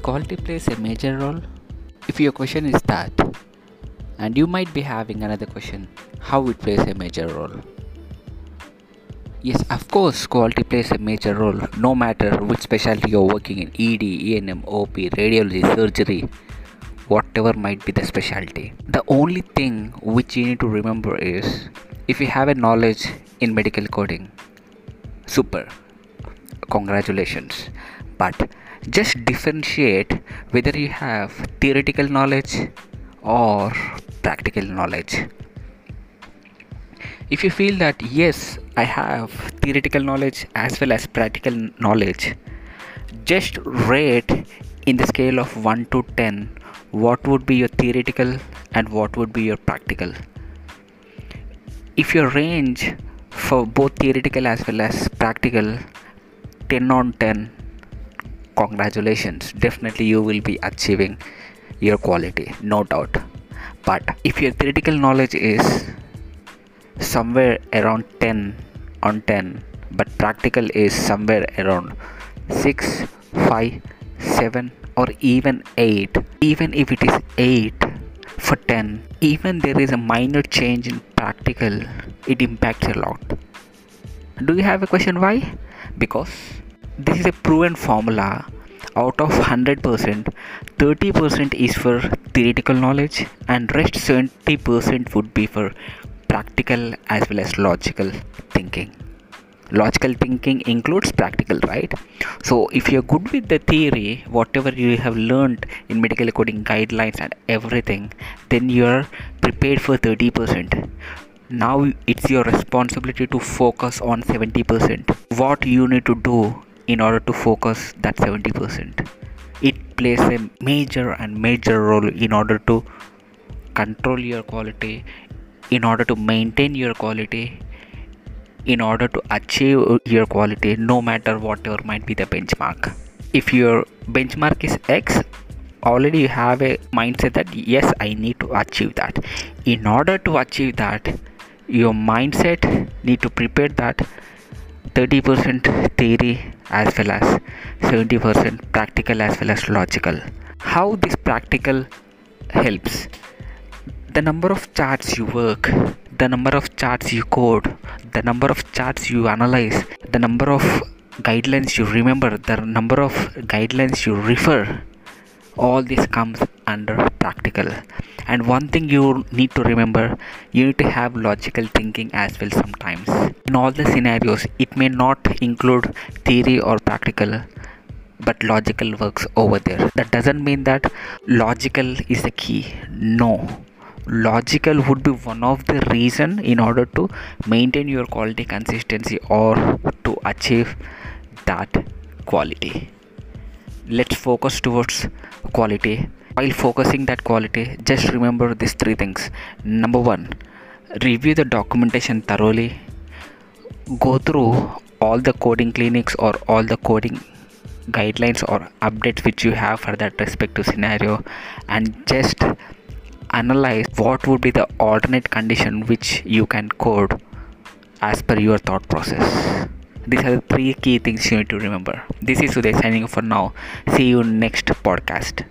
quality plays a major role? If your question is that, and you might be having another question, how it plays a major role? Yes, of course, quality plays a major role no matter which specialty you're working in ED, ENM, OP, radiology, surgery, whatever might be the specialty. The only thing which you need to remember is if you have a knowledge in medical coding, super, congratulations. But just differentiate whether you have theoretical knowledge or practical knowledge. If you feel that yes i have theoretical knowledge as well as practical knowledge just rate in the scale of 1 to 10 what would be your theoretical and what would be your practical. If your range for both theoretical as well as practical 10 on 10 congratulations. Definitely you will be achieving your quality no doubt. But if your theoretical knowledge is somewhere around 10 on 10 but practical is somewhere around 6 5 7 or even 8 even if it is 8 for 10 even there is a minor change in practical it impacts a lot. Do you have a question why? Because this is a proven formula. Out of 100% 30% is for theoretical knowledge and rest 70% would be for practical as well as logical thinking. Logical thinking includes practical right? So if you're good with the theory whatever you have learned in medical coding guidelines and everything then you're prepared for 30% now it's your responsibility to focus on 70% what you need to do in order to focus that 70% it plays a major and major role in order to control your quality in order to maintain your quality in order to achieve your quality no matter whatever might be the benchmark. If your benchmark is x already you have a mindset that yes i need to achieve that. In order to achieve that your mindset need to prepare that 30% theory as well as 70% practical as well as logical. How this practical helps? The number of charts you work the number of charts you code the number of charts you analyze the number of guidelines you remember the number of guidelines you refer all this comes under practical. And one thing you need to remember you need to have logical thinking as well sometimes. In all the scenarios it may not include theory or practical but logical works over there. That doesn't mean that logical is the key. No. Logical would be one of the reason in order to maintain your quality consistency or to achieve that quality. Let's focus towards quality while focusing that quality just remember these three things. Number one review the documentation thoroughly. Go through all the coding clinics or all the coding guidelines or updates which you have for that respective scenario and just analyze what would be the alternate condition which you can code as per your thought process. These are the three key things you need to remember. This is Uday signing for now. See you next podcast